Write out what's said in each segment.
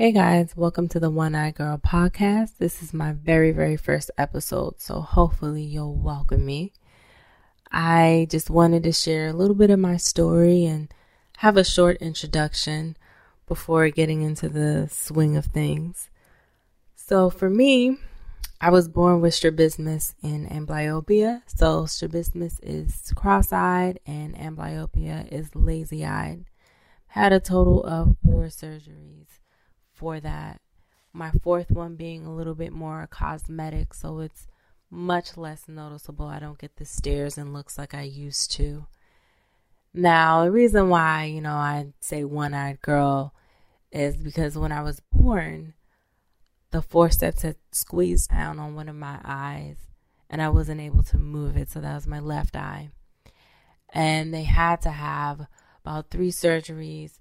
Hey guys, welcome to the One Eye Girl podcast. This is my very, very first episode, so hopefully you'll welcome me. I just wanted to share a little bit of my story and have a short introduction before getting into the swing of things. So, for me, I was born with strabismus and amblyopia. So, strabismus is cross eyed and amblyopia is lazy eyed. Had a total of four surgeries for that. My fourth one being a little bit more cosmetic, so it's much less noticeable. I don't get the stares and looks like I used to. Now, the reason why, you know, I say one eyed girl is because when I was born, the forceps had squeezed down on one of my eyes and I wasn't able to move it. So that was my left eye. And they had to have about three surgeries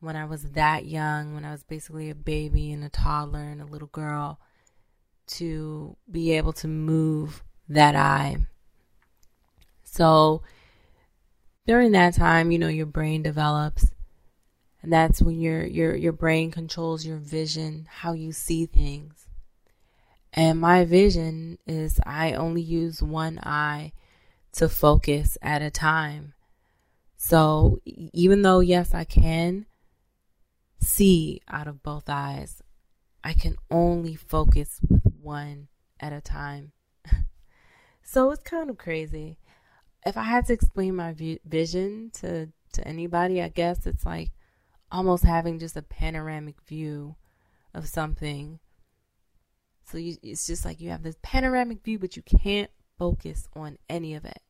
when I was that young, when I was basically a baby and a toddler and a little girl, to be able to move that eye. So during that time, you know, your brain develops. And that's when your your your brain controls your vision, how you see things. And my vision is I only use one eye to focus at a time. So even though yes, I can see out of both eyes. I can only focus with one at a time. so it's kind of crazy. If I had to explain my vision to, to anybody, I guess it's like almost having just a panoramic view of something. So you, it's just like you have this panoramic view, but you can't focus on any of it.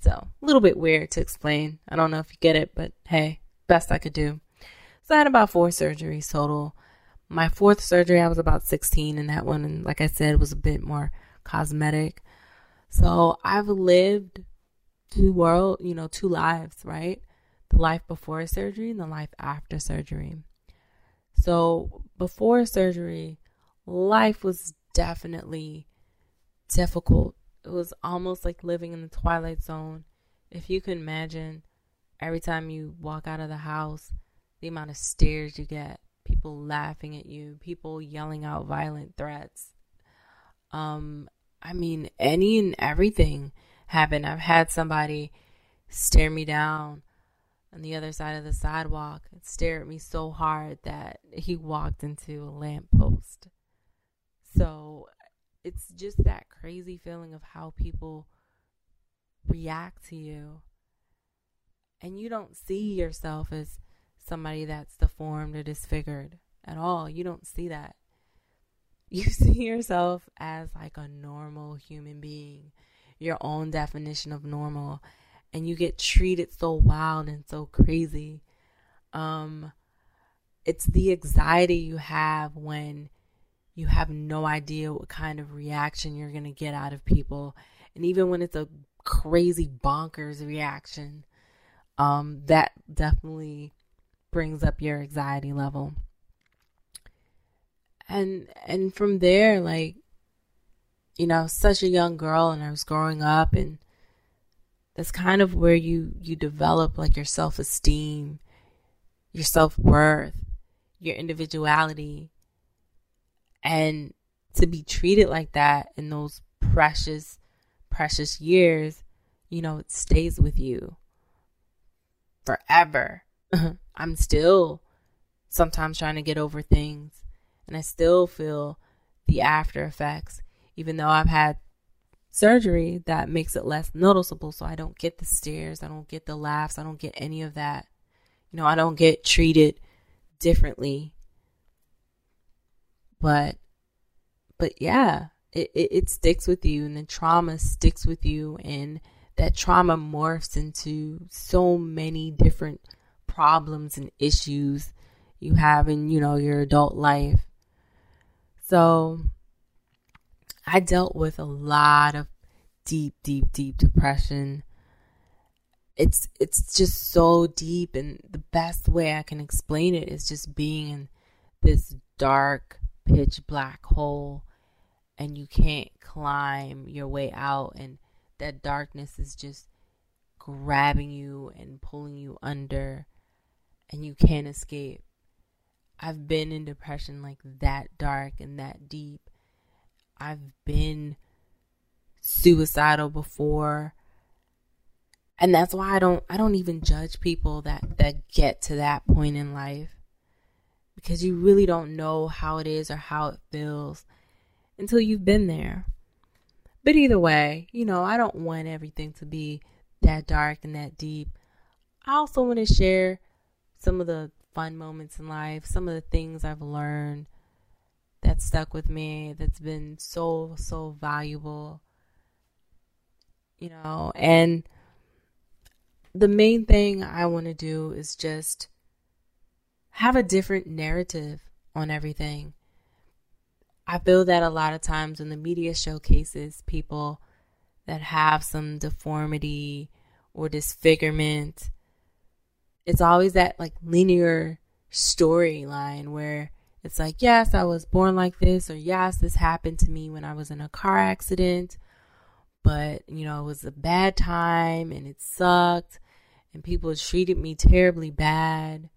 So, a little bit weird to explain. I don't know if you get it, but hey, best I could do. So I had about four surgeries total. My fourth surgery, I was about 16, and that one, and like I said, was a bit more cosmetic. So I've lived two world, you know, two lives, right? The life before surgery and the life after surgery. So before surgery, life was definitely difficult. It was almost like living in the twilight zone. If you can imagine, every time you walk out of the house, the amount of stares you get, people laughing at you, people yelling out violent threats. Um, I mean, any and everything happened. I've had somebody stare me down on the other side of the sidewalk and stare at me so hard that he walked into a lamppost. So it's just that crazy feeling of how people react to you. And you don't see yourself as somebody that's deformed or disfigured at all. You don't see that. You see yourself as like a normal human being, your own definition of normal, and you get treated so wild and so crazy. Um, it's the anxiety you have when you have no idea what kind of reaction you're going to get out of people. And even when it's a crazy bonkers reaction, um, that definitely brings up your anxiety level. And and from there like you know, such a young girl and I was growing up and that's kind of where you you develop like your self-esteem, your self-worth, your individuality. And to be treated like that in those precious precious years, you know, it stays with you forever. I'm still sometimes trying to get over things and I still feel the after effects, even though I've had surgery that makes it less noticeable. So I don't get the stares, I don't get the laughs, I don't get any of that. You know, I don't get treated differently. But, but yeah, it, it, it sticks with you and the trauma sticks with you and that trauma morphs into so many different problems and issues you have in, you know, your adult life. So I dealt with a lot of deep, deep, deep depression. It's it's just so deep and the best way I can explain it is just being in this dark pitch black hole and you can't climb your way out and that darkness is just grabbing you and pulling you under and you can't escape. I've been in depression like that dark and that deep. I've been suicidal before. And that's why I don't I don't even judge people that that get to that point in life. Because you really don't know how it is or how it feels until you've been there. But either way, you know, I don't want everything to be that dark and that deep. I also want to share some of the fun moments in life, some of the things I've learned that stuck with me, that's been so, so valuable. You know, and the main thing I want to do is just have a different narrative on everything. I feel that a lot of times when the media showcases people that have some deformity or disfigurement, it's always that like linear storyline where it's like, yes, I was born like this, or yes, this happened to me when I was in a car accident, but you know, it was a bad time and it sucked, and people treated me terribly bad.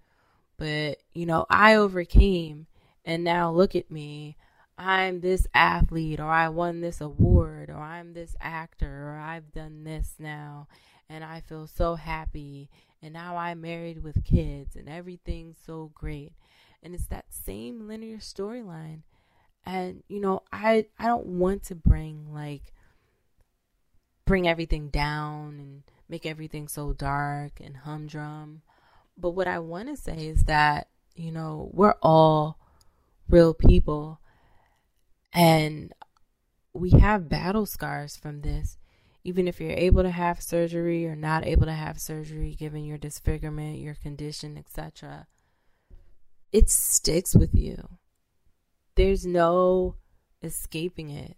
But you know, I overcame, and now look at me. I'm this athlete, or I won this award, or I'm this actor, or I've done this now, and I feel so happy, and now I'm married with kids, and everything's so great. And it's that same linear storyline. And you know, I I don't want to bring like bring everything down and make everything so dark and humdrum. But what I want to say is that, you know, we're all real people and we have battle scars from this. Even if you're able to have surgery or not able to have surgery, given your disfigurement, your condition, etc., it sticks with you. There's no escaping it.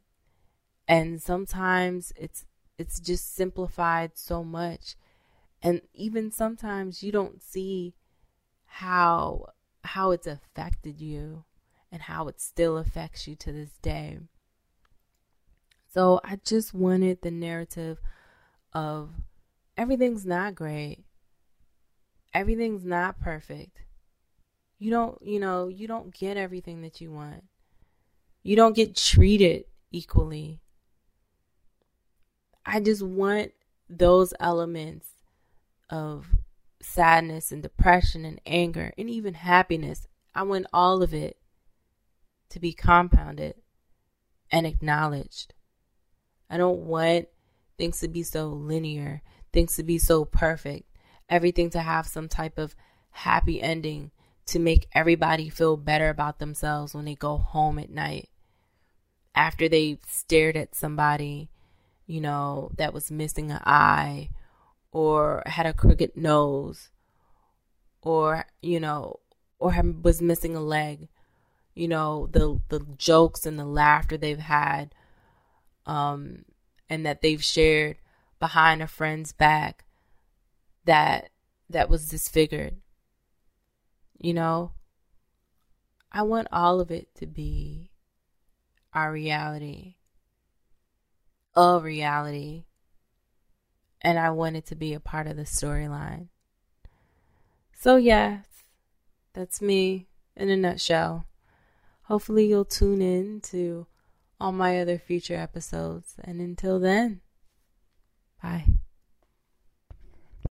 And sometimes it's it's just simplified so much. And even sometimes you don't see how how it's affected you and how it still affects you to this day. So I just wanted the narrative of everything's not great. Everything's not perfect. You don't, you know, you don't get everything that you want. You don't get treated equally. I just want those elements of sadness and depression and anger and even happiness. I want all of it to be compounded and acknowledged. I don't want things to be so linear, things to be so perfect, everything to have some type of happy ending to make everybody feel better about themselves when they go home at night. After they stared at somebody, you know, that was missing an eye or had a crooked nose or, you know, or was missing a leg. You know the the jokes and the laughter they've had um and that they've shared behind a friend's back that that was disfigured you know? I want all of it to be our reality a reality and i want it to be a part of the storyline. So yes that's me in a nutshell. Hopefully, you'll tune in to all my other future episodes. And until then, bye.